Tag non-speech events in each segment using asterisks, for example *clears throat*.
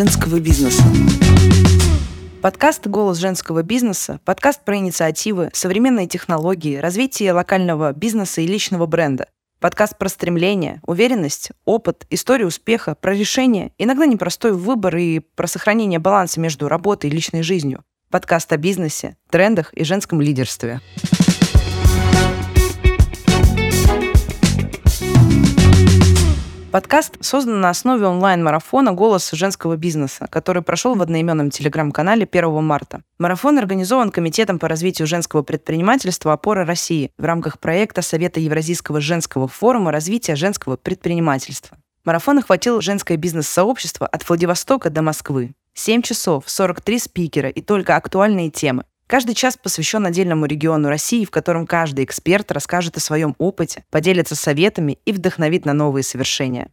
женского бизнеса. Подкаст «Голос женского бизнеса» – подкаст про инициативы, современные технологии, развитие локального бизнеса и личного бренда. Подкаст про стремление, уверенность, опыт, историю успеха, про решение, иногда непростой выбор и про сохранение баланса между работой и личной жизнью. Подкаст о бизнесе, трендах и женском лидерстве. Подкаст создан на основе онлайн-марафона «Голос женского бизнеса», который прошел в одноименном телеграм-канале 1 марта. Марафон организован Комитетом по развитию женского предпринимательства «Опора России» в рамках проекта Совета Евразийского женского форума развития женского предпринимательства. Марафон охватил женское бизнес-сообщество от Владивостока до Москвы. 7 часов, 43 спикера и только актуальные темы. Каждый час посвящен отдельному региону России, в котором каждый эксперт расскажет о своем опыте, поделится советами и вдохновит на новые совершения.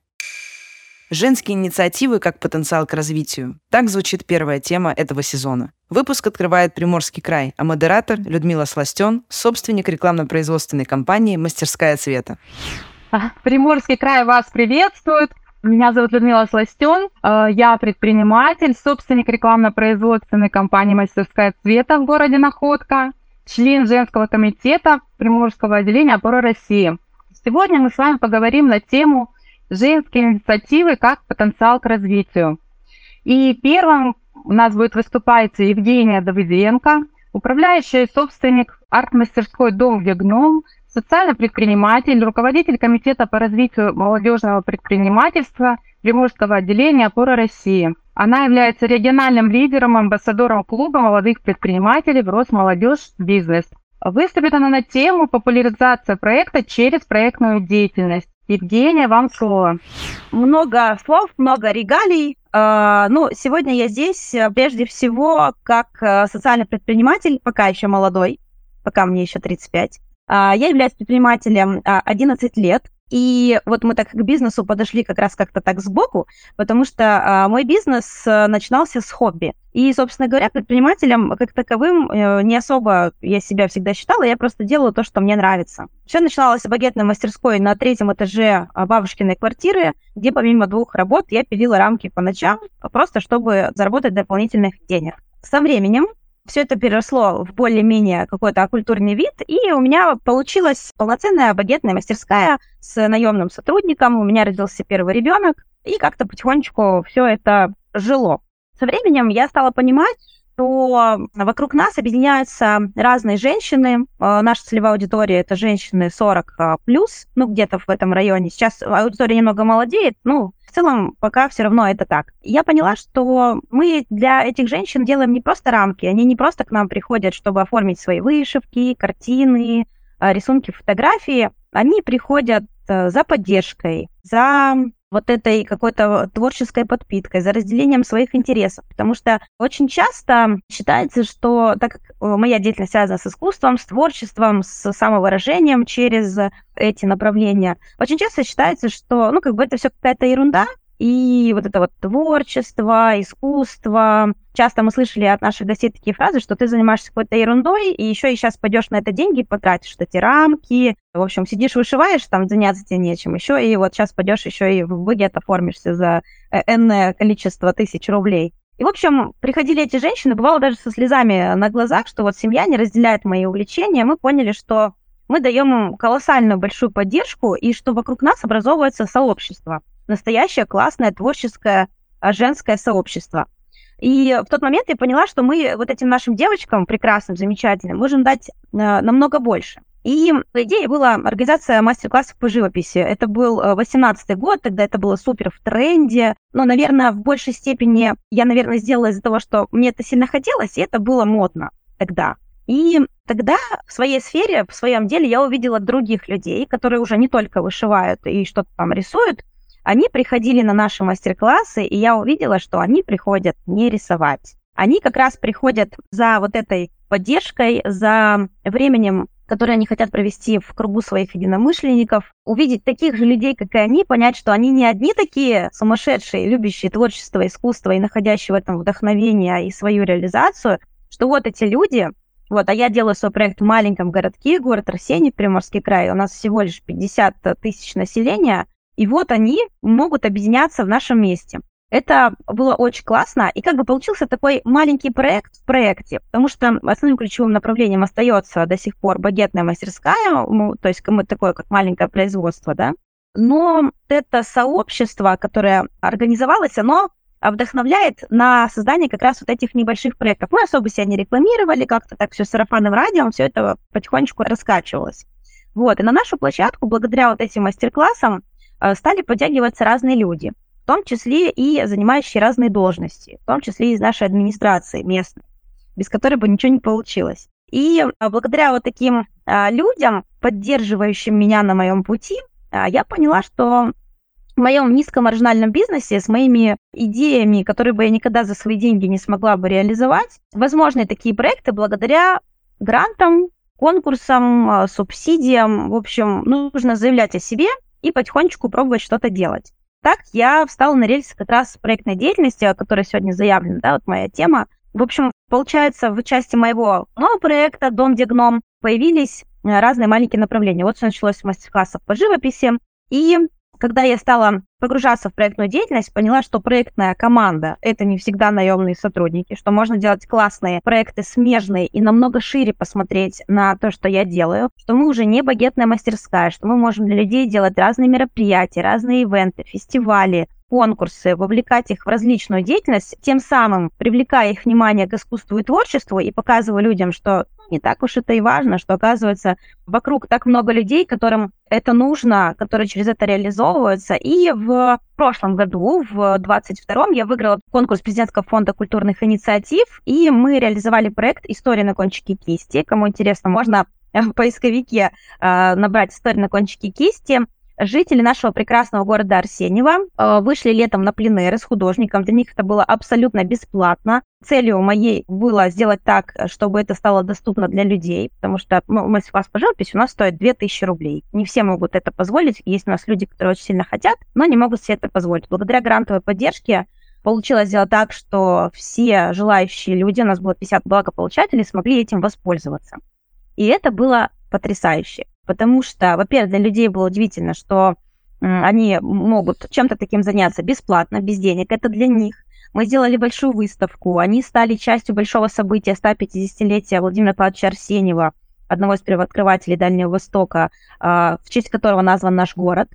Женские инициативы как потенциал к развитию. Так звучит первая тема этого сезона. Выпуск открывает Приморский край, а модератор Людмила Сластен, собственник рекламно-производственной компании «Мастерская цвета». Приморский край вас приветствует. Меня зовут Людмила Сластен, э, я предприниматель, собственник рекламно-производственной компании «Мастерская цвета» в городе Находка, член женского комитета Приморского отделения «Опора России». Сегодня мы с вами поговорим на тему женские инициативы как потенциал к развитию. И первым у нас будет выступать Евгения Давыденко, управляющая и собственник арт-мастерской «Дом Гегном», социальный предприниматель, руководитель Комитета по развитию молодежного предпринимательства Приморского отделения «Опора России». Она является региональным лидером, амбассадором клуба молодых предпринимателей в Росмолодежь Бизнес. Выступит она на тему популяризация проекта через проектную деятельность. Евгения, вам слово. Много слов, много регалий. А, ну, сегодня я здесь э, прежде всего как э, социальный предприниматель, пока еще молодой, пока мне еще 35. А, я являюсь предпринимателем 11 а, лет, и вот мы так к бизнесу подошли как раз как-то так сбоку, потому что а, мой бизнес э, начинался с хобби. И, собственно говоря, предпринимателем как таковым э, не особо я себя всегда считала, я просто делала то, что мне нравится. Все начиналось с багетной мастерской на третьем этаже бабушкиной квартиры, где помимо двух работ я пилила рамки по ночам, просто чтобы заработать дополнительных денег. Со временем все это переросло в более-менее какой-то оккультурный вид, и у меня получилась полноценная багетная мастерская с наемным сотрудником, у меня родился первый ребенок, и как-то потихонечку все это жило. Со временем я стала понимать, что вокруг нас объединяются разные женщины. Э, наша целевая аудитория это женщины 40 а, плюс, ну где-то в этом районе. Сейчас аудитория немного молодеет, ну в целом пока все равно это так. Я поняла, что мы для этих женщин делаем не просто рамки, они не просто к нам приходят, чтобы оформить свои вышивки, картины, э, рисунки, фотографии. Они приходят э, за поддержкой, за вот этой какой-то творческой подпиткой, за разделением своих интересов. Потому что очень часто считается, что так как э, моя деятельность связана с искусством, с творчеством, с самовыражением через эти направления, очень часто считается, что ну, как бы это все какая-то ерунда, и вот это вот творчество, искусство. Часто мы слышали от наших гостей такие фразы, что ты занимаешься какой-то ерундой, и еще и сейчас пойдешь на это деньги, потратишь эти рамки. В общем, сидишь, вышиваешь, там заняться тебе нечем еще, и вот сейчас пойдешь еще и в багет оформишься за э, энное количество тысяч рублей. И, в общем, приходили эти женщины, бывало даже со слезами на глазах, что вот семья не разделяет мои увлечения. Мы поняли, что мы даем им колоссальную большую поддержку, и что вокруг нас образовывается сообщество настоящее классное творческое а, женское сообщество. И в тот момент я поняла, что мы вот этим нашим девочкам прекрасным, замечательным, можем дать э, намного больше. И идея была организация мастер-классов по живописи. Это был 18 год, тогда это было супер в тренде. Но, наверное, в большей степени я, наверное, сделала из-за того, что мне это сильно хотелось, и это было модно тогда. И тогда в своей сфере, в своем деле я увидела других людей, которые уже не только вышивают и что-то там рисуют, они приходили на наши мастер-классы, и я увидела, что они приходят не рисовать. Они как раз приходят за вот этой поддержкой, за временем, которое они хотят провести в кругу своих единомышленников, увидеть таких же людей, как и они, понять, что они не одни такие сумасшедшие, любящие творчество, искусство и находящие в этом вдохновение и свою реализацию, что вот эти люди, вот, а я делаю свой проект в маленьком городке, город Арсений, Приморский край. У нас всего лишь 50 тысяч населения, и вот они могут объединяться в нашем месте. Это было очень классно, и как бы получился такой маленький проект в проекте, потому что основным ключевым направлением остается до сих пор багетная мастерская, то есть мы такое как маленькое производство, да. Но это сообщество, которое организовалось, оно вдохновляет на создание как раз вот этих небольших проектов. Мы особо себя не рекламировали, как-то так все сарафанным радио, все это потихонечку раскачивалось. Вот, и на нашу площадку, благодаря вот этим мастер-классам, стали подтягиваться разные люди в том числе и занимающие разные должности, в том числе из нашей администрации местной, без которой бы ничего не получилось. И а, благодаря вот таким а, людям, поддерживающим меня на моем пути, я поняла, что в моем низкомаржинальном бизнесе с моими идеями, которые бы я никогда за свои деньги не смогла бы реализовать, возможны такие проекты благодаря грантам, конкурсам, субсидиям. В общем, нужно заявлять о себе и потихонечку пробовать что-то делать. Так я встала на рельсы как раз проектной деятельности, о которой сегодня заявлена, да, вот моя тема. В общем, получается, в части моего нового проекта «Дом, где гном» появились э, разные маленькие направления. Вот все началось с мастер-классов по живописи, и когда я стала погружаться в проектную деятельность, поняла, что проектная команда – это не всегда наемные сотрудники, что можно делать классные проекты смежные и намного шире посмотреть на то, что я делаю, что мы уже не багетная мастерская, что мы можем для людей делать разные мероприятия, разные ивенты, фестивали, конкурсы, вовлекать их в различную деятельность, тем самым привлекая их внимание к искусству и творчеству и показывая людям, что не так уж это и важно, что оказывается вокруг так много людей, которым это нужно, которые через это реализовываются. И в прошлом году, в 22-м, я выиграла конкурс президентского фонда культурных инициатив, и мы реализовали проект «История на кончике кисти». Кому интересно, можно *laughs* в поисковике э, набрать «История на кончике кисти». Жители нашего прекрасного города Арсеньева э, вышли летом на пленеры с художником. Для них это было абсолютно бесплатно. Целью моей было сделать так, чтобы это стало доступно для людей, потому что ну, мастер-класс по живописи у нас стоит 2000 рублей. Не все могут это позволить. Есть у нас люди, которые очень сильно хотят, но не могут себе это позволить. Благодаря грантовой поддержке получилось сделать так, что все желающие люди, у нас было 50 благополучателей, смогли этим воспользоваться. И это было потрясающе потому что, во-первых, для людей было удивительно, что они могут чем-то таким заняться бесплатно, без денег, это для них. Мы сделали большую выставку, они стали частью большого события 150-летия Владимира Павловича Арсеньева, одного из первооткрывателей Дальнего Востока, а, в честь которого назван наш город.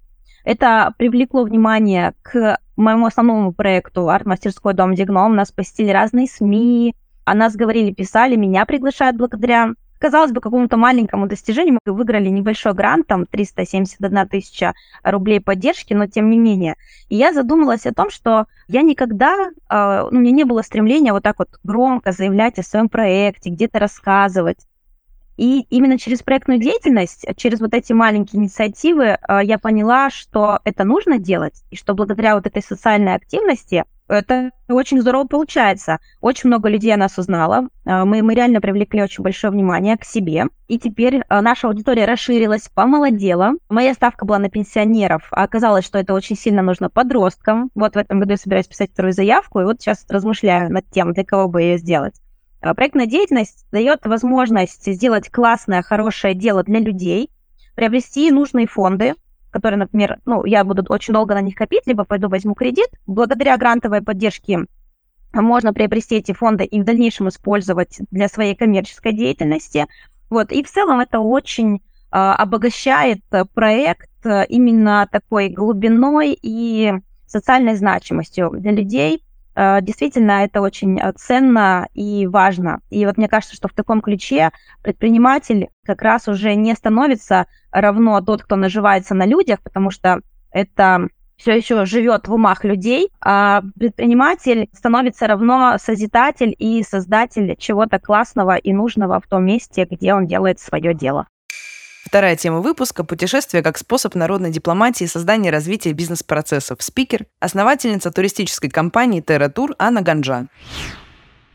Это привлекло внимание к моему основному проекту «Арт-мастерской дом Дигном». Нас посетили разные СМИ, о нас говорили, писали, меня приглашают благодаря казалось бы, какому-то маленькому достижению мы выиграли небольшой грант, там 371 тысяча рублей поддержки, но тем не менее. И я задумалась о том, что я никогда, ну, у меня не было стремления вот так вот громко заявлять о своем проекте, где-то рассказывать. И именно через проектную деятельность, через вот эти маленькие инициативы а, я поняла, что это нужно делать, и что благодаря вот этой социальной активности это очень здорово получается. Очень много людей о нас узнало. А, мы, мы реально привлекли очень большое внимание к себе. И теперь а, наша аудитория расширилась, помолодела. Моя ставка была на пенсионеров. А оказалось, что это очень сильно нужно подросткам. Вот в этом году я собираюсь писать вторую заявку. И вот сейчас размышляю над тем, для кого бы ее сделать. Проектная деятельность дает возможность сделать классное, хорошее дело для людей, приобрести нужные фонды, которые, например, ну, я буду очень долго на них копить, либо пойду возьму кредит. Благодаря грантовой поддержке можно приобрести эти фонды и в дальнейшем использовать для своей коммерческой деятельности. Вот. И в целом это очень э, обогащает проект э, именно такой глубиной и социальной значимостью для людей, действительно, это очень э, ценно и важно. И вот мне кажется, что в таком ключе предприниматель как раз уже не становится равно тот, кто наживается на людях, потому что это все еще живет в умах людей, а предприниматель становится равно созидатель и создатель чего-то классного и нужного в том месте, где он делает свое дело. Вторая тема выпуска – путешествие как способ народной дипломатии и создания и развития бизнес-процессов. Спикер – основательница туристической компании Терра Тур Анна Ганжа.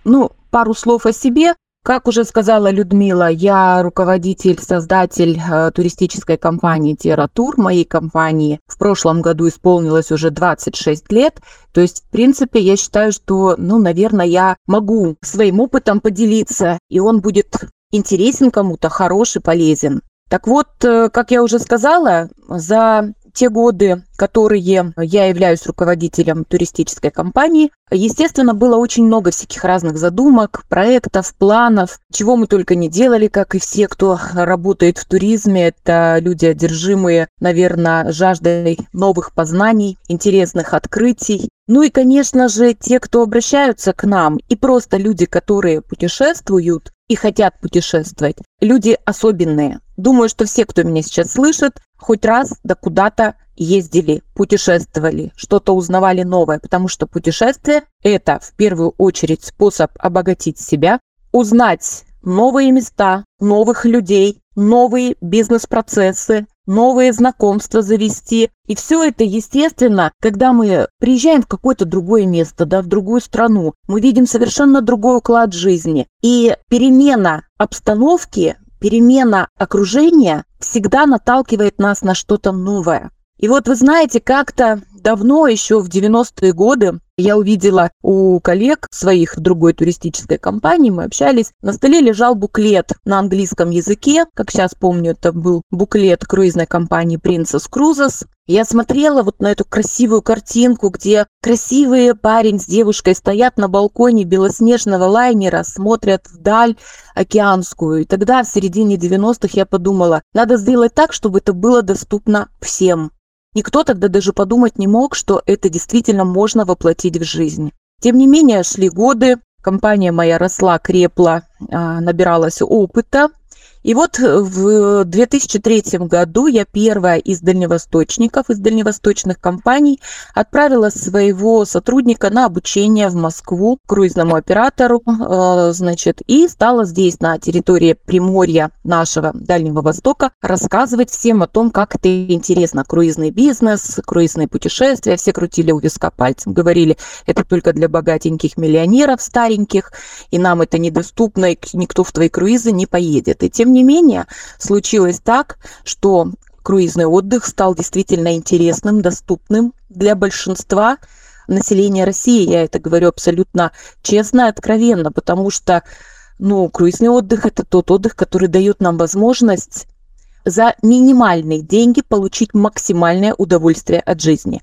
Ну, пару слов о себе. Как уже сказала Людмила, я руководитель, создатель э, туристической компании Tour, моей компании. В прошлом году исполнилось уже 26 лет. То есть, в принципе, я считаю, что, ну, наверное, я могу своим опытом поделиться, и он будет интересен кому-то, хороший, полезен. Так вот, э, как я уже сказала, за те годы, которые я являюсь руководителем туристической компании, естественно, было очень много всяких разных задумок, проектов, планов, чего мы только не делали, как и все, кто работает в туризме. Это люди, одержимые, наверное, жаждой новых познаний, интересных открытий. Ну и, конечно же, те, кто обращаются к нам, и просто люди, которые путешествуют, и хотят путешествовать. Люди особенные. Думаю, что все, кто меня сейчас слышит, хоть раз да куда-то ездили, путешествовали, что-то узнавали новое, потому что путешествие – это в первую очередь способ обогатить себя, узнать новые места, новых людей, новые бизнес-процессы, новые знакомства завести. И все это, естественно, когда мы приезжаем в какое-то другое место, да, в другую страну, мы видим совершенно другой уклад жизни. И перемена обстановки, перемена окружения всегда наталкивает нас на что-то новое. И вот вы знаете, как-то давно, еще в 90-е годы, я увидела у коллег своих другой туристической компании, мы общались, на столе лежал буклет на английском языке, как сейчас помню, это был буклет круизной компании Princess Cruises. Я смотрела вот на эту красивую картинку, где красивые парень с девушкой стоят на балконе белоснежного лайнера, смотрят вдаль океанскую. И тогда, в середине 90-х, я подумала, надо сделать так, чтобы это было доступно всем. Никто тогда даже подумать не мог, что это действительно можно воплотить в жизнь. Тем не менее, шли годы, компания моя росла, крепла, а, набиралась опыта, и вот э, в 2003 году я первая из дальневосточников, из дальневосточных компаний отправила своего сотрудника на обучение в Москву круизному оператору, э, значит, и стала здесь на территории Приморья нашего Дальнего Востока рассказывать всем о том, как это интересно. Круизный бизнес, круизные путешествия. Все крутили у виска пальцем, говорили, это только для богатеньких миллионеров стареньких, и нам это недоступно, и никто в твои круизы не поедет. И тем не менее, случилось так, что круизный отдых стал действительно интересным, доступным для большинства населения России. Я это говорю абсолютно честно откровенно, потому что ну, круизный отдых – это тот отдых, который дает нам возможность за минимальные деньги получить максимальное удовольствие от жизни.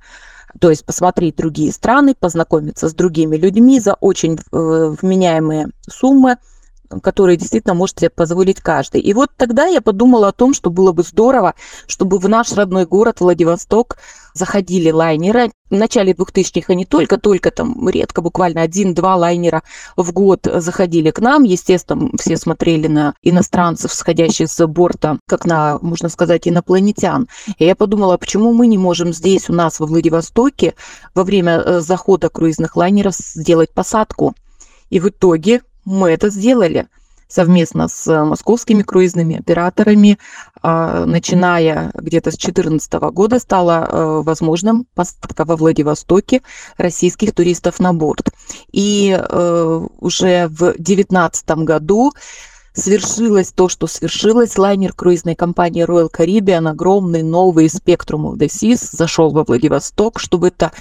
То есть посмотреть другие страны, познакомиться с другими людьми за очень э, вменяемые суммы – которые действительно может себе позволить каждый. И вот тогда я подумала о том, что было бы здорово, чтобы в наш родной город Владивосток заходили лайнеры. В начале 2000-х они только-только там редко, буквально один-два лайнера в год заходили к нам. Естественно, все смотрели на иностранцев, сходящих с борта, как на, можно сказать, инопланетян. И я подумала, почему мы не можем здесь у нас во Владивостоке во время э, захода круизных лайнеров сделать посадку. И в итоге мы это сделали совместно с э, московскими круизными операторами, а, начиная где-то с 2014 года стало э, возможным посадка во Владивостоке российских туристов на борт. И э, уже в 2019 году свершилось то, что свершилось. Лайнер круизной компании Royal Caribbean, огромный новый Spectrum of the Seas, зашел во Владивосток, чтобы это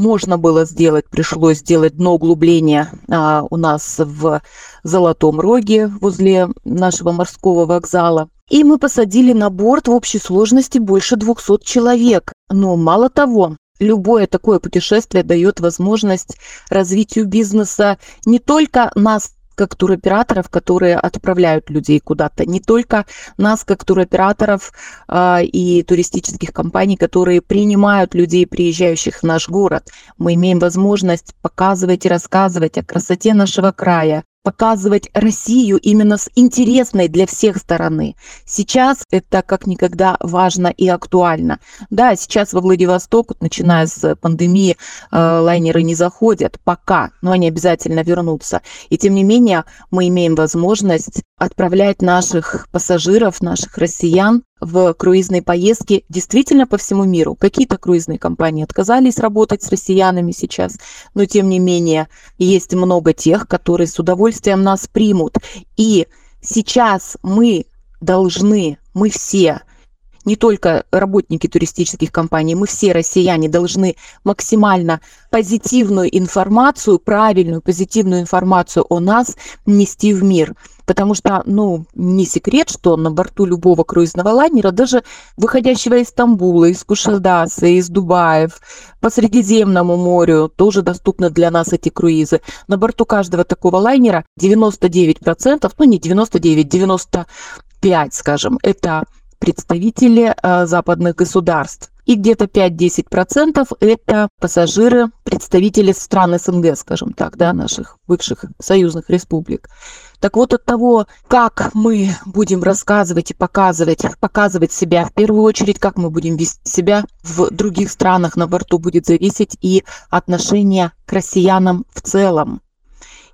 можно было сделать, пришлось сделать дно углубления а, у нас в Золотом Роге возле нашего морского вокзала. И мы посадили на борт в общей сложности больше 200 человек. Но мало того, любое такое путешествие дает возможность развитию бизнеса не только нас как туроператоров, которые отправляют людей куда-то, не только нас как туроператоров э, и туристических компаний, которые принимают людей, приезжающих в наш город. Мы имеем возможность показывать и рассказывать о красоте нашего края, показывать Россию именно с интересной для всех стороны. Сейчас это как никогда важно и актуально. Да, сейчас во Владивосток, начиная с пандемии, э, лайнеры не заходят пока, но они обязательно вернутся. И тем не менее мы имеем возможность отправлять наших пассажиров, наших россиян в круизные поездки действительно по всему миру. Какие-то круизные компании отказались работать с россиянами сейчас, но тем не менее есть много тех, которые с удовольствием нас примут. И сейчас мы должны, мы все не только работники туристических компаний, мы все россияне должны максимально позитивную информацию, правильную позитивную информацию о нас нести в мир. Потому что, ну, не секрет, что на борту любого круизного лайнера, даже выходящего из Стамбула, из Кушадасы, из Дубаев, по Средиземному морю, тоже доступны для нас эти круизы. На борту каждого такого лайнера 99%, ну не 99, 95, скажем, это представители э, западных государств. И где-то 5-10% это пассажиры, представители стран СНГ, скажем так, да, наших бывших союзных республик. Так вот от того, как мы будем рассказывать и показывать, показывать себя, в первую очередь, как мы будем вести себя в других странах на борту, будет зависеть и отношение к россиянам в целом.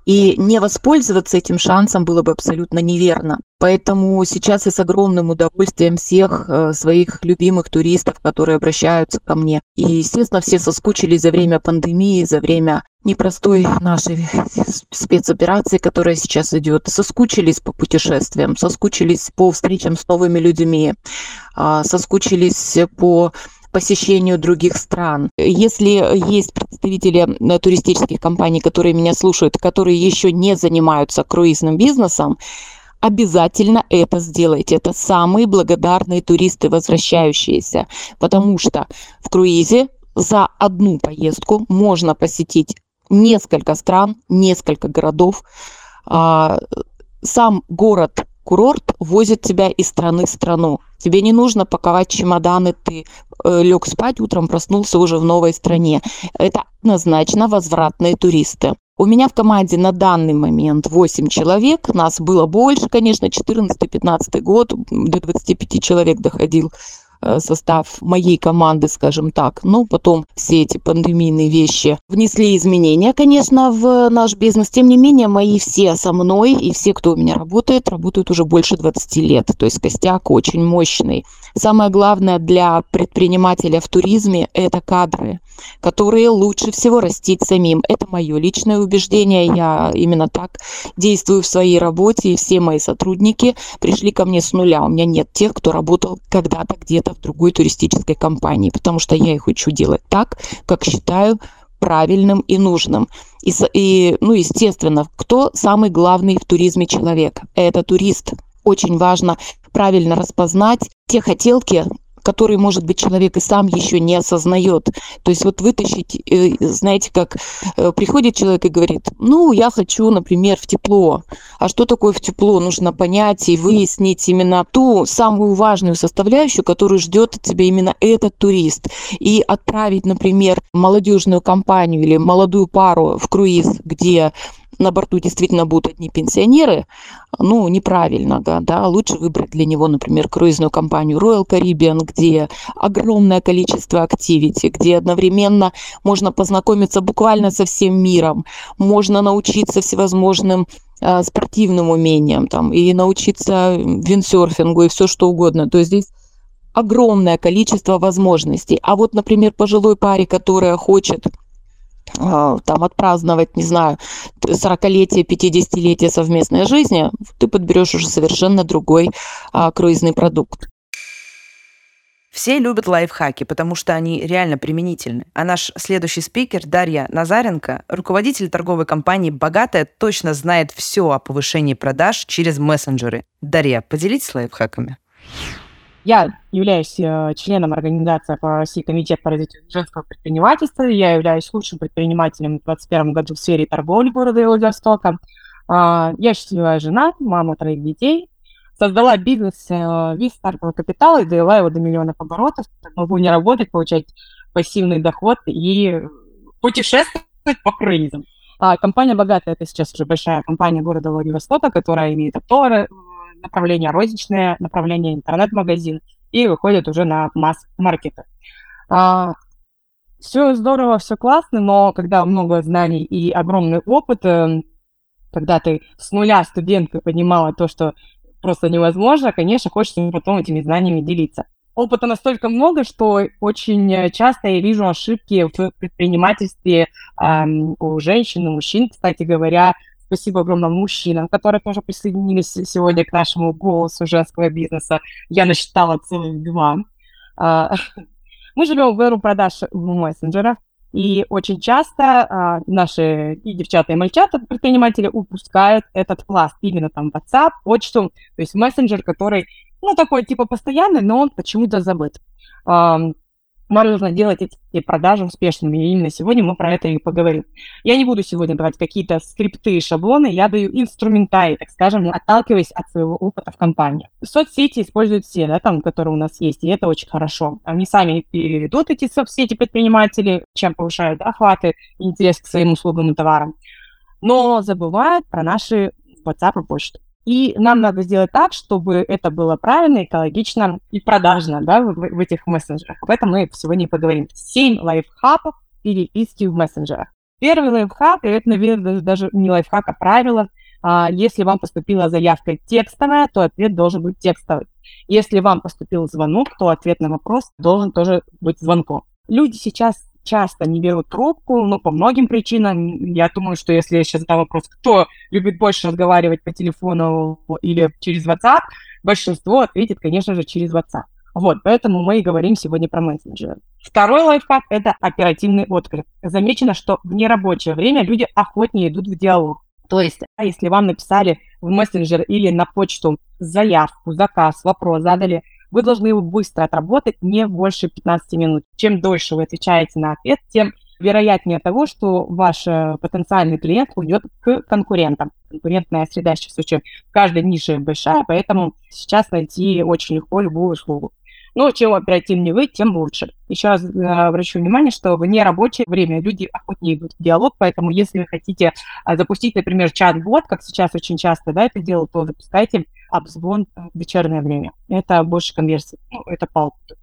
И не воспользоваться этим шансом было бы абсолютно неверно. Поэтому сейчас я с огромным удовольствием всех э, своих любимых туристов, которые обращаются ко мне. И, естественно, все соскучились за время пандемии, за время непростой нашей *laughs* спецоперации, которая сейчас идет. Соскучились по путешествиям, соскучились по встречам с новыми людьми, а, соскучились по посещению других стран. Если есть представители э, туристических компаний, которые меня слушают, которые еще не занимаются круизным бизнесом, обязательно это сделайте. Это самые благодарные туристы, возвращающиеся, потому что в круизе за одну поездку можно посетить несколько стран, несколько городов. А, сам город курорт возит тебя из страны в страну. Тебе не нужно паковать чемоданы, ты э, лег спать, утром проснулся уже в новой стране. Это однозначно возвратные туристы. У меня в команде на данный момент 8 человек. Нас было больше, конечно, 14-15 год, до 25 человек доходил состав моей команды, скажем так. Ну, потом все эти пандемийные вещи внесли изменения, конечно, в наш бизнес. Тем не менее, мои все со мной и все, кто у меня работает, работают уже больше 20 лет. То есть костяк очень мощный. Самое главное для предпринимателя в туризме – это кадры, которые лучше всего растить самим. Это мое личное убеждение. Я именно так действую в своей работе. И все мои сотрудники пришли ко мне с нуля. У меня нет тех, кто работал когда-то где-то в другой туристической компании, потому что я их учу делать так, как считаю правильным и нужным. И, и, ну, естественно, кто самый главный в туризме человек? Это турист. Очень важно правильно распознать те хотелки, который, может быть, человек и сам еще не осознает. То есть вот вытащить, э, знаете, как э, приходит человек и говорит, ну, я хочу, например, в тепло. А что такое в тепло? Нужно понять и выяснить именно ту самую важную составляющую, которую ждет от тебя именно этот турист. И отправить, например, молодежную компанию или молодую пару в круиз, где на борту действительно будут одни пенсионеры, ну, неправильно, да, да, лучше выбрать для него, например, круизную компанию Royal Caribbean, где огромное количество активити, где одновременно можно познакомиться буквально со всем миром, можно научиться всевозможным э, спортивным умениям, там, и научиться виндсерфингу и все что угодно. То есть здесь огромное количество возможностей. А вот, например, пожилой паре, которая хочет там отпраздновать, не знаю, 40-летие, 50-летие совместной жизни, ты подберешь уже совершенно другой а, круизный продукт. Все любят лайфхаки, потому что они реально применительны. А наш следующий спикер Дарья Назаренко, руководитель торговой компании «Богатая», точно знает все о повышении продаж через мессенджеры. Дарья, поделитесь лайфхаками. Я являюсь э, членом организации по России Комитет по развитию женского предпринимательства. Я являюсь лучшим предпринимателем в 2021 году в сфере торговли города Владивостока. А, я счастливая жена, мама троих детей. Создала бизнес э, вид стартового капитала и довела его до миллионов оборотов. Могу не работать, получать пассивный доход и путешествовать по круизам. А, компания «Богатая» — это сейчас уже большая компания города Владивостока, которая имеет оптовое направление розничное, направление интернет-магазин и выходит уже на масс-маркеты. А, все здорово, все классно, но когда много знаний и огромный опыт, э, когда ты с нуля студентка понимала то, что просто невозможно, конечно, хочется потом этими знаниями делиться. Опыта настолько много, что очень часто я вижу ошибки в предпринимательстве э, у женщин и мужчин, кстати говоря, Спасибо огромное мужчинам, которые тоже присоединились сегодня к нашему голосу женского бизнеса. Я насчитала целых два. А, *laughs* мы живем в эру продаж в мессенджерах. И очень часто а, наши и девчата, и мальчата, предприниматели, упускают этот пласт. Именно там WhatsApp, почту, то есть мессенджер, который, ну, такой типа постоянный, но он почему-то забыт можно делать эти продажи успешными. И именно сегодня мы про это и поговорим. Я не буду сегодня давать какие-то скрипты и шаблоны, я даю инструментарий, так скажем, отталкиваясь от своего опыта в компании. Соцсети используют все, да, там, которые у нас есть, и это очень хорошо. Они сами переведут эти соцсети предприниматели, чем повышают охваты интерес к своим услугам и товарам. Но забывают про наши WhatsApp и почту. И нам надо сделать так, чтобы это было правильно, экологично и продажно да, в, в этих мессенджерах. Об этом мы сегодня поговорим. Семь лайфхаков переписки в мессенджерах. Первый лайфхак, и это, наверное, даже не лайфхак, а правило. А, если вам поступила заявка текстовая, то ответ должен быть текстовый. Если вам поступил звонок, то ответ на вопрос должен тоже быть звонком. Люди сейчас часто не берут трубку, ну, по многим причинам. Я думаю, что если я сейчас задам вопрос, кто любит больше разговаривать по телефону или через WhatsApp, большинство ответит, конечно же, через WhatsApp. Вот, поэтому мы и говорим сегодня про мессенджеры. Второй лайфхак – это оперативный отклик. Замечено, что в нерабочее время люди охотнее идут в диалог. То есть, если вам написали в мессенджер или на почту заявку, заказ, вопрос, задали – вы должны его быстро отработать, не больше 15 минут. Чем дольше вы отвечаете на ответ, тем вероятнее того, что ваш э, потенциальный клиент уйдет к конкурентам. Конкурентная среда сейчас очень в каждой нише большая, поэтому сейчас найти очень легко любую услугу. Но чем оперативнее вы, тем лучше. Еще раз э, обращу внимание, что в нерабочее время люди охотнее идут в диалог, поэтому если вы хотите э, запустить, например, чат-бот, как сейчас очень часто да, это делают, то запускайте обзвон в вечернее время. Это больше конверсии. Ну, это опыту.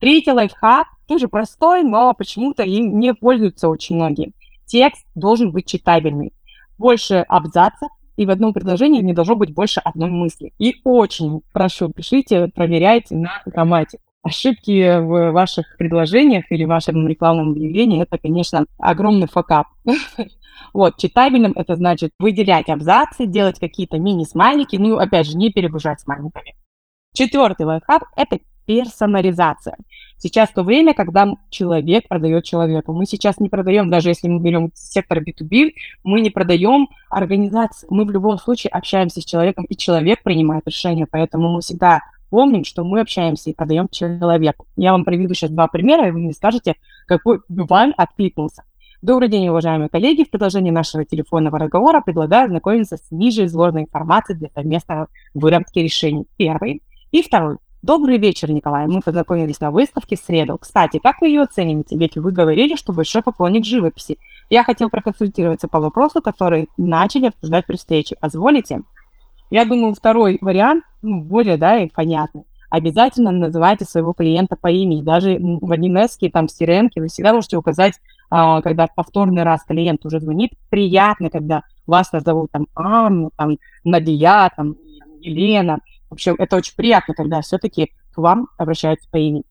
Третий лайфхак, тоже простой, но почему-то им не пользуются очень многие. Текст должен быть читабельный. Больше абзацев, и в одном предложении не должно быть больше одной мысли. И очень прошу, пишите, проверяйте на грамматику. Ошибки в ваших предложениях или в вашем рекламном объявлении – это, конечно, огромный факап. *laughs* Вот, читабельным это значит выделять абзацы, делать какие-то мини-смайлики, ну, опять же, не перегружать смайликами. Четвертый лайфхак – это персонализация. Сейчас то время, когда человек продает человеку. Мы сейчас не продаем, даже если мы берем сектор B2B, мы не продаем организации. Мы в любом случае общаемся с человеком, и человек принимает решение. Поэтому мы всегда помним, что мы общаемся и продаем человеку. Я вам приведу сейчас два примера, и вы мне скажете, какой вам откликнулся. Добрый день, уважаемые коллеги. В продолжении нашего телефонного разговора предлагаю ознакомиться с ниже изложенной информацией для совместного выработки решений. Первый. И второй. Добрый вечер, Николай. Мы познакомились на выставке в среду. Кстати, как вы ее оцените? Ведь вы говорили, что большой поклонник живописи. Я хотел проконсультироваться по вопросу, который начали обсуждать при встрече. Позволите? Я думаю, второй вариант ну, более да, и понятный. Обязательно называйте своего клиента по имени. Даже в 1С, там, в CRM вы всегда можете указать а, когда повторный раз клиент уже звонит, приятно, когда вас назовут там Анна, там Надия, там Елена. В общем, это очень приятно, когда все-таки к вам обращаются по имени.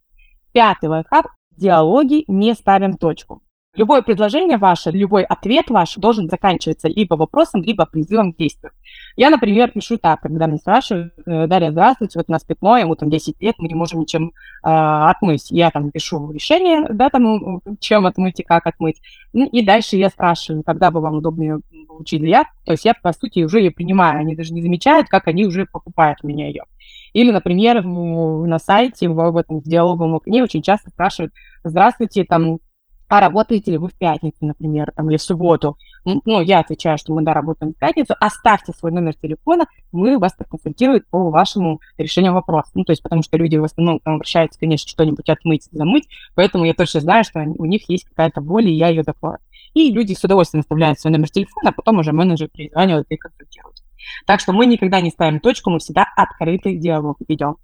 Пятый лайфхак. Диалоги не ставим точку. Любое предложение ваше, любой ответ ваш должен заканчиваться либо вопросом, либо призывом к действию. Я, например, пишу так, когда мне спрашивают, э, Дарья, здравствуйте, вот у нас пятно, ему там 10 лет, мы не можем ничем э, отмыть. Я там пишу решение, да, там, чем отмыть и как отмыть. Ну, и дальше я спрашиваю, когда бы вам удобнее получить я. То есть я, по сути, уже ее принимаю. Они даже не замечают, как они уже покупают у меня ее. Или, например, на сайте, в этом диалоговом окне очень часто спрашивают, здравствуйте, там, а работаете ли вы в пятницу, например, там, или в субботу? Ну, я отвечаю, что мы, да, работаем в пятницу, оставьте свой номер телефона, мы вас проконсультируем по вашему решению вопроса. Ну, то есть, потому что люди в основном там, обращаются, конечно, что-нибудь отмыть, замыть, поэтому я точно знаю, что у них есть какая-то боль, и я ее закрою. И люди с удовольствием оставляют свой номер телефона, а потом уже менеджер перезванивает и консультирует. Так что мы никогда не ставим точку, мы всегда открытый диалог ведем.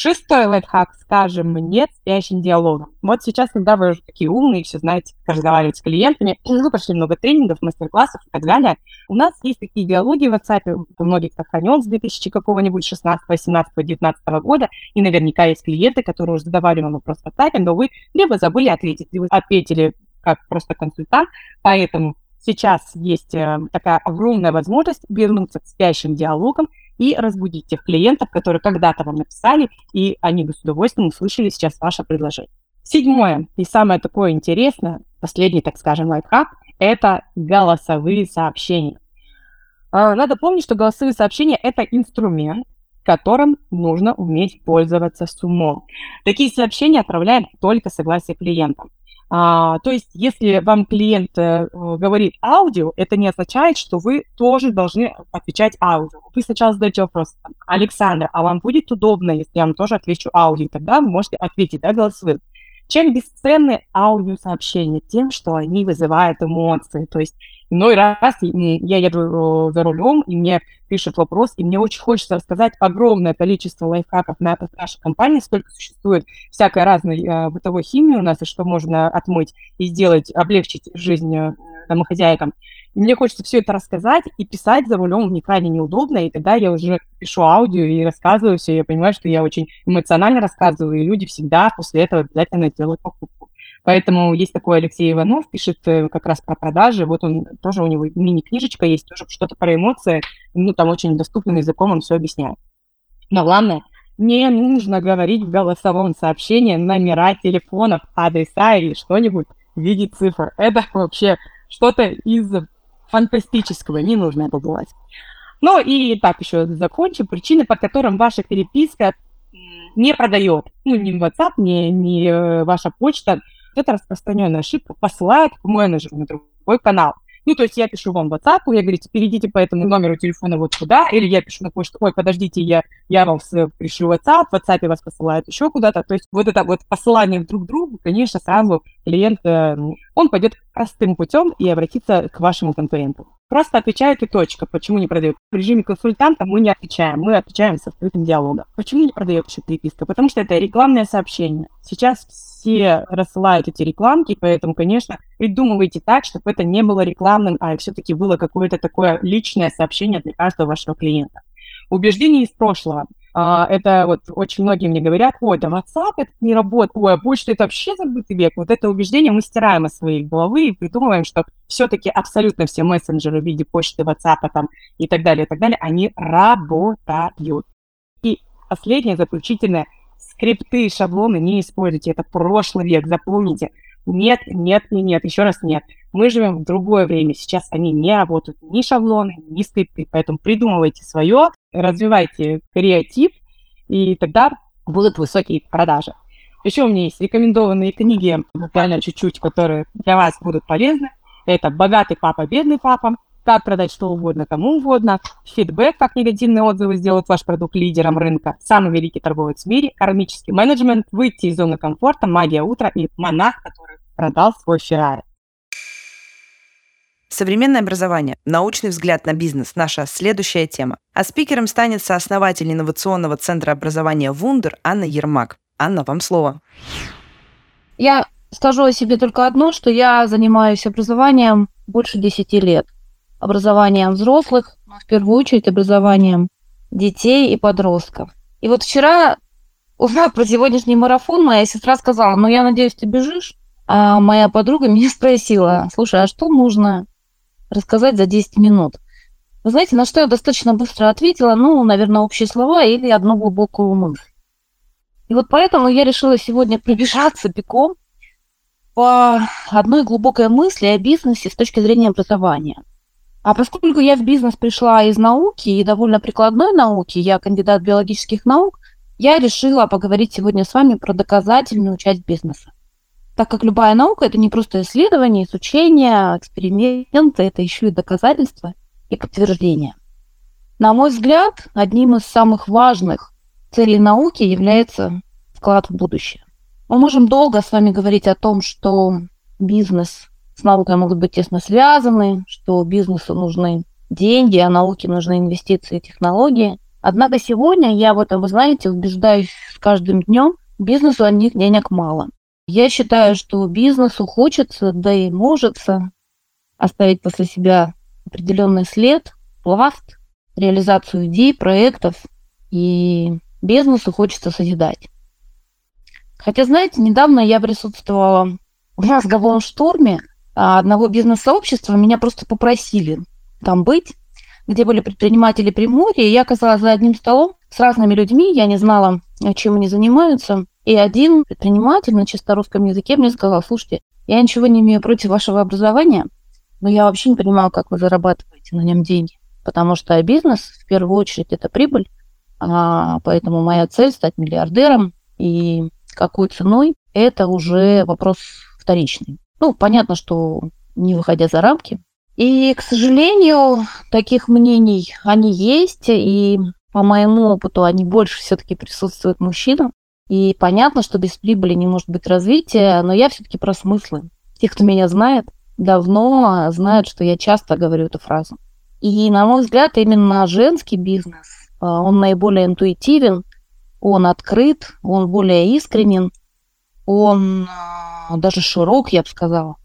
Шестой лайфхак, скажем, нет спящим диалогом. Вот сейчас, когда вы уже такие умные, все знаете, как разговаривать с клиентами, *clears throat* вы прошли много тренингов, мастер-классов и так далее, у нас есть такие диалоги в WhatsApp, у многих сохранен с 2000 какого-нибудь 16, 18, 19 года, и наверняка есть клиенты, которые уже задавали вам вопрос в WhatsApp, но вы либо забыли ответить, либо ответили как просто консультант, поэтому сейчас есть э, такая огромная возможность вернуться к спящим диалогам и разбудить тех клиентов, которые когда-то вам написали, и они бы с удовольствием услышали сейчас ваше предложение. Седьмое и самое такое интересное, последний, так скажем, лайфхак, это голосовые сообщения. А, надо помнить, что голосовые сообщения – это инструмент, которым нужно уметь пользоваться с умом. Такие сообщения отправляем только согласие клиента. А, то есть, если вам клиент э, говорит аудио, это не означает, что вы тоже должны отвечать аудио. Вы сначала задаете вопрос, Александр, а вам будет удобно, если я вам тоже отвечу аудио? Тогда вы можете ответить, да, голосовым. Чем бесценны аудиосообщения? Тем, что они вызывают эмоции. То есть иной раз я еду за рулем, и мне пишет вопрос, и мне очень хочется рассказать огромное количество лайфхаков на нашей компании, сколько существует всякой разной э, бытовой химии у нас, и что можно отмыть и сделать, облегчить жизнь э, домохозяйкам. И мне хочется все это рассказать, и писать за рулем мне крайне неудобно, и тогда я уже пишу аудио и рассказываю все, я понимаю, что я очень эмоционально рассказываю, и люди всегда после этого обязательно делают покупку. Поэтому есть такой Алексей Иванов, пишет э, как раз про продажи. Вот он тоже у него мини-книжечка есть, тоже что-то про эмоции. Ну, там очень доступным языком он все объясняет. Но главное, не нужно говорить в голосовом сообщении номера телефонов, адреса или что-нибудь в виде цифр. Это вообще что-то из фантастического, не нужно делать. Ну и так еще закончим. Причины, по которым ваша переписка не продает. Ну, ни WhatsApp, ни, ни э, ваша почта. Это распространенная ошибка. Посылает к менеджеру на другой канал. Ну, то есть я пишу вам в WhatsApp, я говорю, перейдите по этому номеру телефона вот туда, или я пишу на почту, ой, подождите, я, я вам пришлю WhatsApp, в WhatsApp вас посылают еще куда-то. То есть вот это вот посылание друг другу, конечно, сразу клиент, э, он пойдет простым путем и обратится к вашему конкуренту. Просто отвечают и точка. Почему не продают? В режиме консультанта мы не отвечаем, мы отвечаем с открытым диалогом. Почему не продает еще переписка? Потому что это рекламное сообщение. Сейчас все рассылают эти рекламки, поэтому, конечно, придумывайте так, чтобы это не было рекламным, а все-таки было какое-то такое личное сообщение для каждого вашего клиента. Убеждение из прошлого. А, это вот очень многие мне говорят, ой, да WhatsApp это не работает, ой, а почта это вообще забытый век. Вот это убеждение мы стираем из своей головы и придумываем, что все-таки абсолютно все мессенджеры в виде почты, WhatsApp там, и так далее, и так далее, они работают. И последнее, заключительное, скрипты и шаблоны не используйте. Это прошлый век, запомните. Нет, нет и нет, еще раз нет. Мы живем в другое время. Сейчас они не работают. Ни шаблоны, ни скрипты. Поэтому придумывайте свое, развивайте креатив, и тогда будут высокие продажи. Еще у меня есть рекомендованные книги, буквально чуть-чуть, которые для вас будут полезны. Это «Богатый папа, бедный папа», как продать что угодно кому угодно, фидбэк, как негативные отзывы сделать ваш продукт лидером рынка, самый великий торговец в мире, кармический менеджмент, выйти из зоны комфорта, магия утра и монах, который продал свой Феррари. Современное образование, научный взгляд на бизнес – наша следующая тема. А спикером станет сооснователь инновационного центра образования «Вундер» Анна Ермак. Анна, вам слово. Я скажу о себе только одно, что я занимаюсь образованием больше 10 лет образованием взрослых, но в первую очередь образованием детей и подростков. И вот вчера, узнав про сегодняшний марафон, моя сестра сказала, ну я надеюсь, ты бежишь. А моя подруга меня спросила, слушай, а что нужно рассказать за 10 минут? Вы знаете, на что я достаточно быстро ответила, ну, наверное, общие слова или одну глубокую мысль. И вот поэтому я решила сегодня пробежаться пиком по одной глубокой мысли о бизнесе с точки зрения образования. А поскольку я в бизнес пришла из науки и довольно прикладной науки, я кандидат биологических наук, я решила поговорить сегодня с вами про доказательную часть бизнеса. Так как любая наука это не просто исследование, изучение, эксперименты, это еще и доказательства и подтверждения. На мой взгляд, одним из самых важных целей науки является вклад в будущее. Мы можем долго с вами говорить о том, что бизнес с наукой могут быть тесно связаны, что бизнесу нужны деньги, а науке нужны инвестиции и технологии. Однако сегодня я в этом, вы знаете, убеждаюсь с каждым днем, бизнесу от них денег мало. Я считаю, что бизнесу хочется, да и может оставить после себя определенный след, пласт, реализацию идей, проектов, и бизнесу хочется созидать. Хотя, знаете, недавно я присутствовала в мозговом штурме, а, одного бизнес-сообщества, меня просто попросили там быть, где были предприниматели Приморья, и я оказалась за одним столом с разными людьми, я не знала, чем они занимаются. И один предприниматель на чисто русском языке мне сказал, слушайте, я ничего не имею против вашего образования, но я вообще не понимаю, как вы зарабатываете на нем деньги. Потому что бизнес, в первую очередь, это прибыль. А, поэтому моя цель стать миллиардером. И какой ценой, это уже вопрос вторичный. Ну, понятно, что не выходя за рамки. И, к сожалению, таких мнений они есть, и по моему опыту они больше все-таки присутствуют мужчинам. И понятно, что без прибыли не может быть развития, но я все-таки про смыслы. Те, кто меня знает, давно знают, что я часто говорю эту фразу. И, на мой взгляд, именно женский бизнес, а, он наиболее интуитивен, он открыт, он более искренен, он а, даже широк, я бы сказала.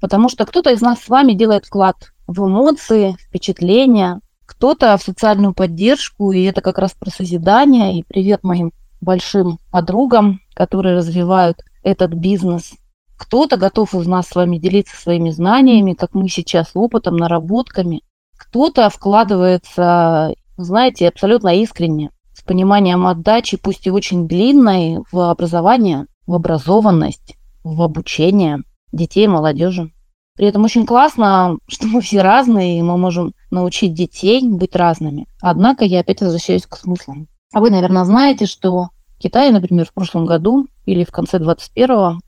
Потому что кто-то из нас с вами делает вклад в эмоции, впечатления, кто-то в социальную поддержку, и это как раз про созидание. И привет моим большим подругам, которые развивают этот бизнес. Кто-то готов из нас с вами делиться своими знаниями, как мы сейчас, опытом, наработками. Кто-то вкладывается, знаете, абсолютно искренне, с пониманием отдачи, пусть и очень длинной, в образование, в образованность, в обучение детей и молодежи. При этом очень классно, *laughs* что мы все разные, и мы можем научить детей быть разными. Однако я опять возвращаюсь к смыслам. А вы, наверное, знаете, что Китае, например, в прошлом году или в конце 21-го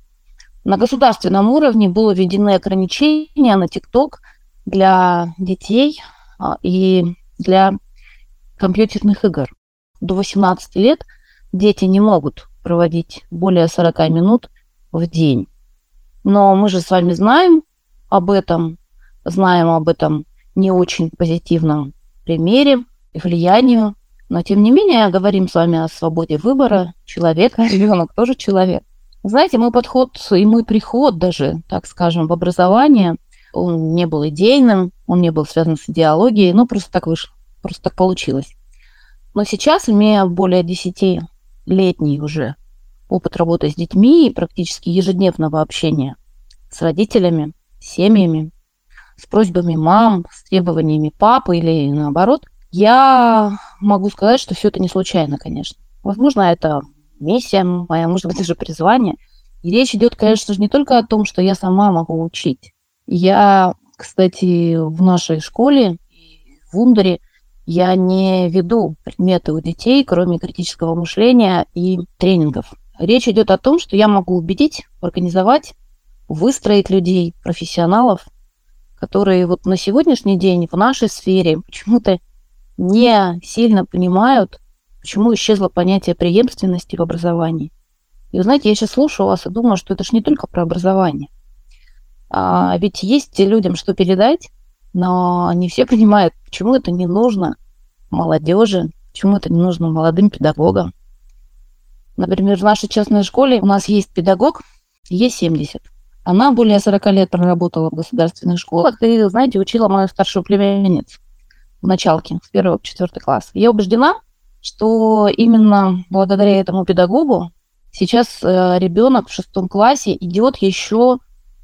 на государственном уровне было введены ограничения на ТикТок для детей а, и для компьютерных игр. До 18 лет дети не могут проводить более 40 минут в день. Но мы же с вами знаем об этом, знаем об этом не очень позитивном примере и влиянию но, тем не менее, говорим с вами о свободе выбора человека. *laughs* Ребенок тоже человек. Знаете, мой подход и мой приход даже, так скажем, в образование, он не был идейным, он не был связан с идеологией, ну, просто так вышло, просто так получилось. Но сейчас, имея более 10-летний уже опыт работы с детьми и практически ежедневного общения с родителями, семьями, с просьбами мам, с требованиями папы или наоборот – я могу сказать, что все это не случайно, конечно. Возможно, это миссия моя, может быть, даже призвание. И речь идет, конечно же, не только о том, что я сама могу учить. Я, кстати, в нашей школе, в Вундере, я не веду предметы у детей, кроме критического мышления и тренингов. Речь идет о том, что я могу убедить, организовать, выстроить людей, профессионалов, которые вот на сегодняшний день в нашей сфере почему-то не сильно понимают, почему исчезло понятие преемственности в образовании. И вы знаете, я сейчас слушаю вас и думаю, что это же не только про образование. А ведь есть людям что передать, но не все понимают, почему это не нужно молодежи, почему это не нужно молодым педагогам. Например, в нашей частной школе у нас есть педагог, Е70. Она более 40 лет проработала в государственных школах и, знаете, учила мою старшую племянницу в началке, с первого по четвертый класс. Я убеждена, что именно благодаря этому педагогу сейчас э, ребенок в шестом классе идет еще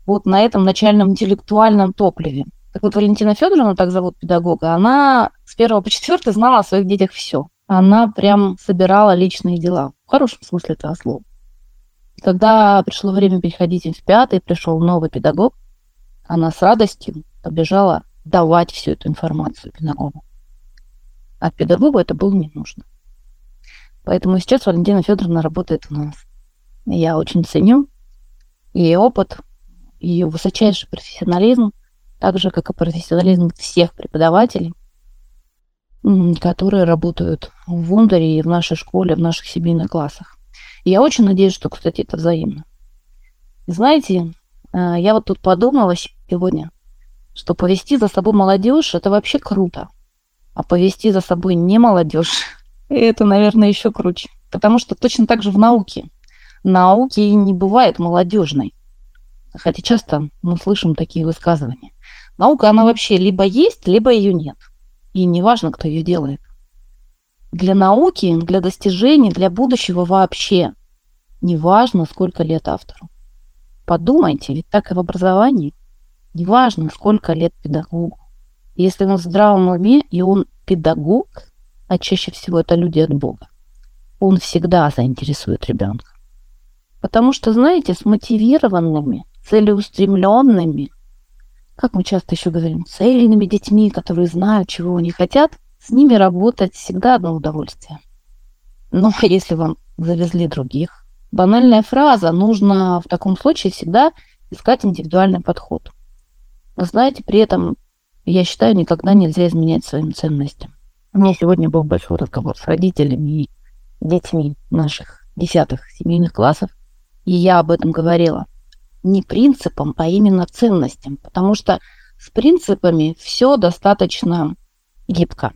вот на этом начальном интеллектуальном топливе. Так вот, Валентина Федоровна, так зовут педагога, она с первого по четвертый знала о своих детях все. Она прям собирала личные дела, в хорошем смысле этого слова. Когда пришло время переходить в пятый, пришел новый педагог, она с радостью побежала давать всю эту информацию педагогу. А педагогу это было не нужно. Поэтому сейчас Валентина Федоровна работает у нас. Я очень ценю ее опыт, ее высочайший профессионализм, так же, как и профессионализм всех преподавателей, которые работают в Вундере и в нашей школе, в наших семейных классах. И я очень надеюсь, что, кстати, это взаимно. знаете, э, я вот тут подумала сегодня, что повести за собой молодежь это вообще круто. А повести за собой не молодежь, это, наверное, еще круче. Потому что точно так же в науке. Науки не бывает молодежной. Хотя часто мы слышим такие высказывания. Наука, она вообще либо есть, либо ее нет. И неважно, кто ее делает. Для науки, для достижений, для будущего вообще неважно, сколько лет автору. Подумайте, ведь так и в образовании – Неважно, сколько лет педагогу. Если он в здравом уме, и он педагог, а чаще всего это люди от Бога, он всегда заинтересует ребенка. Потому что, знаете, с мотивированными, целеустремленными, как мы часто еще говорим, цельными детьми, которые знают, чего они хотят, с ними работать всегда одно удовольствие. Но *laughs* если вам завезли других, банальная фраза, нужно в таком случае всегда искать индивидуальный подход. Вы знаете, при этом, я считаю, никогда нельзя изменять своим ценностям. У меня сегодня был большой разговор с родителями и детьми наших десятых семейных классов, и я об этом говорила. Не принципам, а именно ценностям, потому что с принципами все достаточно гибко.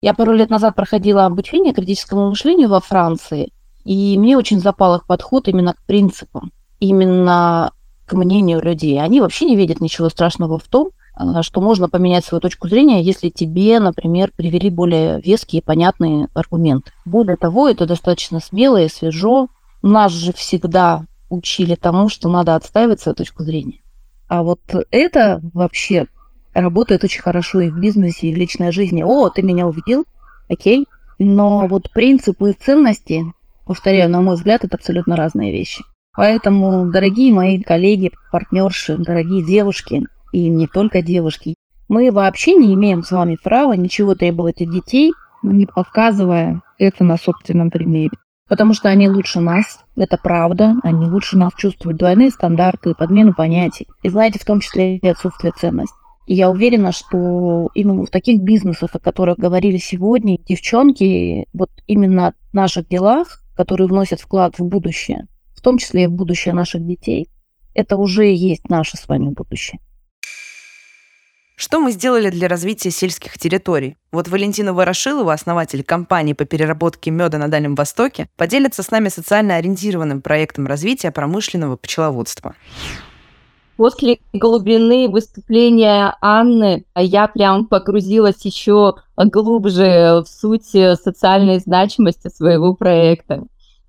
Я пару лет назад проходила обучение критическому мышлению во Франции, и мне очень запал их подход именно к принципам, именно к мнению людей. Они вообще не видят ничего страшного в том, а, что можно поменять свою точку зрения, если тебе, например, привели более веские и понятные аргументы. Более того, это достаточно смело и свежо. Нас же всегда учили тому, что надо отстаивать свою точку зрения. А вот это вообще работает очень хорошо и в бизнесе, и в личной жизни. О, ты меня увидел? Окей. Но вот принципы и ценности, повторяю, на мой взгляд, это абсолютно разные вещи. Поэтому, дорогие мои коллеги, партнерши, дорогие девушки, и не только девушки, мы вообще не имеем с вами права ничего требовать от детей, не показывая это на собственном примере. Потому что они лучше нас, это правда, они лучше нас чувствуют двойные стандарты, подмену понятий. И знаете, в том числе и отсутствие ценностей. И я уверена, что именно в таких бизнесах, о которых говорили сегодня, девчонки, вот именно в наших делах, которые вносят вклад в будущее, том числе и в будущее наших детей. Это уже есть наше с вами будущее. Что мы сделали для развития сельских территорий? Вот Валентина Ворошилова, основатель компании по переработке меда на Дальнем Востоке, поделится с нами социально ориентированным проектом развития промышленного пчеловодства. После глубины выступления Анны я прям погрузилась еще глубже в суть социальной значимости своего проекта.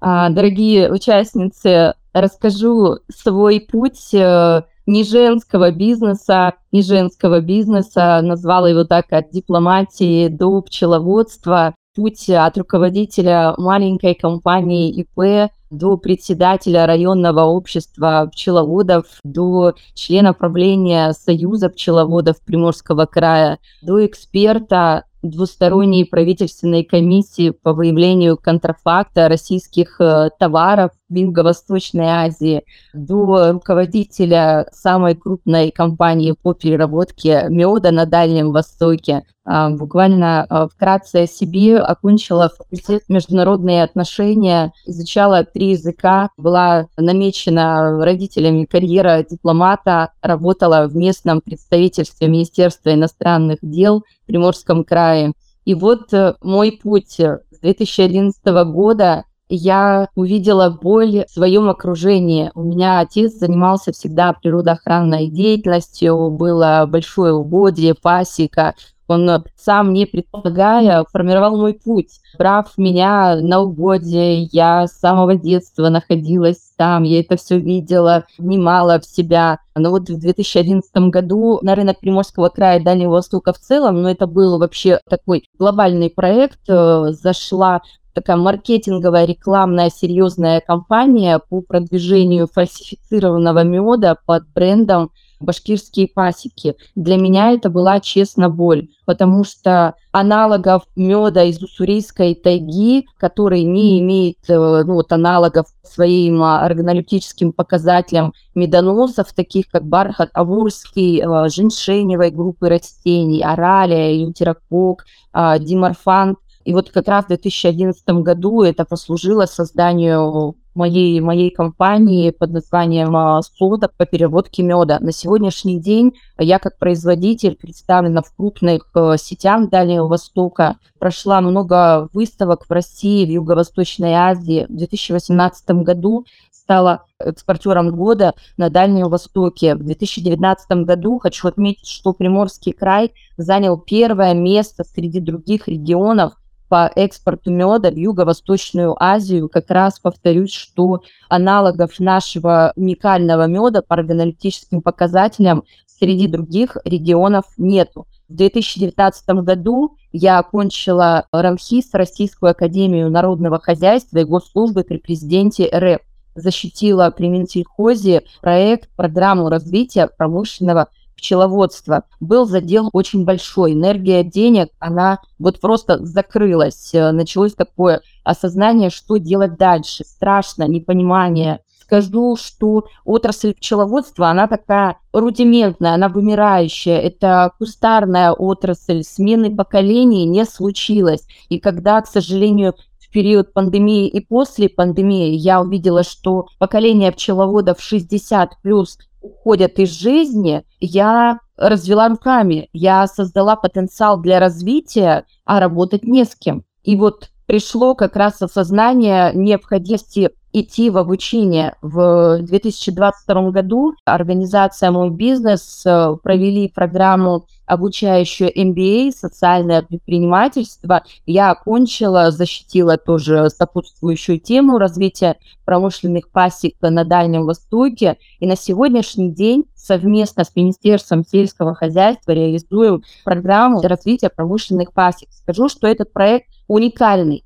А, дорогие участницы, расскажу свой путь э, не женского бизнеса, не женского бизнеса, назвала его так от дипломатии до пчеловодства, путь от руководителя маленькой компании ИП до председателя районного общества пчеловодов, до члена правления Союза пчеловодов Приморского края, до эксперта двусторонней правительственной комиссии по выявлению контрафакта российских э, товаров Юго-Восточной Азии до руководителя самой крупной компании по переработке меда на Дальнем Востоке. А, буквально а, вкратце о себе окончила факультет международные отношения, изучала три языка, была намечена родителями карьера дипломата, работала в местном представительстве Министерства иностранных дел в Приморском крае. И вот э, мой путь с 2011 года я увидела боль в своем окружении. У меня отец занимался всегда природоохранной деятельностью, было большое угодье, пасека. Он сам, не предполагая, формировал мой путь. Брав меня на угодье, я с самого детства находилась там, я это все видела, внимала в себя. Но вот в 2011 году на рынок Приморского края Дальнего Востока в целом, ну, это был вообще такой глобальный проект, э, зашла такая маркетинговая, рекламная, серьезная компания по продвижению фальсифицированного меда под брендом башкирские пасеки. Для меня это была, честно, боль, потому что аналогов меда из уссурийской тайги, который не имеет э, ну, вот, аналогов своим органолептическим показателям медоносов, таких как бархат авурский, э, женьшеневой группы растений, оралия, лютерокок, э, диморфан, и вот как раз в 2011 году это послужило созданию моей, моей компании под названием «Сода» по переработке меда. На сегодняшний день я как производитель представлена в крупных э, сетях Дальнего Востока. Прошла много выставок в России, в Юго-Восточной Азии. В 2018 году стала экспортером года на Дальнем Востоке. В 2019 году хочу отметить, что Приморский край занял первое место среди других регионов по экспорту меда в Юго-Восточную Азию. Как раз повторюсь, что аналогов нашего уникального меда по органолептическим показателям среди других регионов нету. В 2019 году я окончила РАМХИС, Российскую Академию Народного Хозяйства и Госслужбы при президенте РФ. защитила при Минсельхозе проект, программу развития промышленного пчеловодства. Был задел очень большой. Энергия денег, она вот просто закрылась. Началось такое осознание, что делать дальше. Страшно, непонимание. Скажу, что отрасль пчеловодства, она такая рудиментная, она вымирающая. Это кустарная отрасль, смены поколений не случилось. И когда, к сожалению, в период пандемии и после пандемии я увидела, что поколение пчеловодов 60 плюс уходят из жизни, я развела руками, я создала потенциал для развития, а работать не с кем. И вот пришло как раз осознание необходимости идти в обучение. В 2022 году организация «Мой бизнес» э, провели программу обучающую MBA, социальное предпринимательство. Я окончила, защитила тоже сопутствующую тему развития промышленных пасек на Дальнем Востоке. И на сегодняшний день совместно с Министерством сельского хозяйства реализуем программу развития промышленных пасек. Скажу, что этот проект уникальный.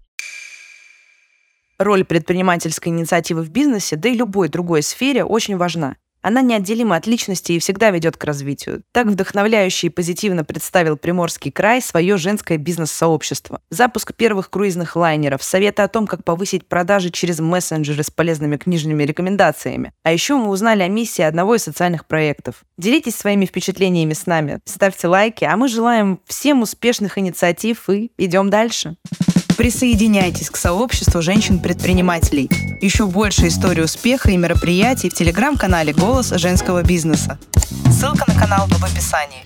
Роль предпринимательской инициативы в бизнесе, да и любой другой сфере очень важна. Она неотделима от личности и всегда ведет к развитию. Так вдохновляюще и позитивно представил Приморский край свое женское бизнес-сообщество. Запуск первых круизных лайнеров, советы о том, как повысить продажи через мессенджеры с полезными книжными рекомендациями. А еще мы узнали о миссии одного из социальных проектов. Делитесь своими впечатлениями с нами, ставьте лайки, а мы желаем всем успешных инициатив и идем дальше. Присоединяйтесь к сообществу женщин-предпринимателей. Еще больше историй успеха и мероприятий в телеграм-канале «Голос женского бизнеса». Ссылка на канал в описании.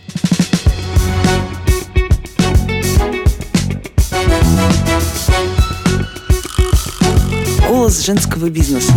Голос женского бизнеса.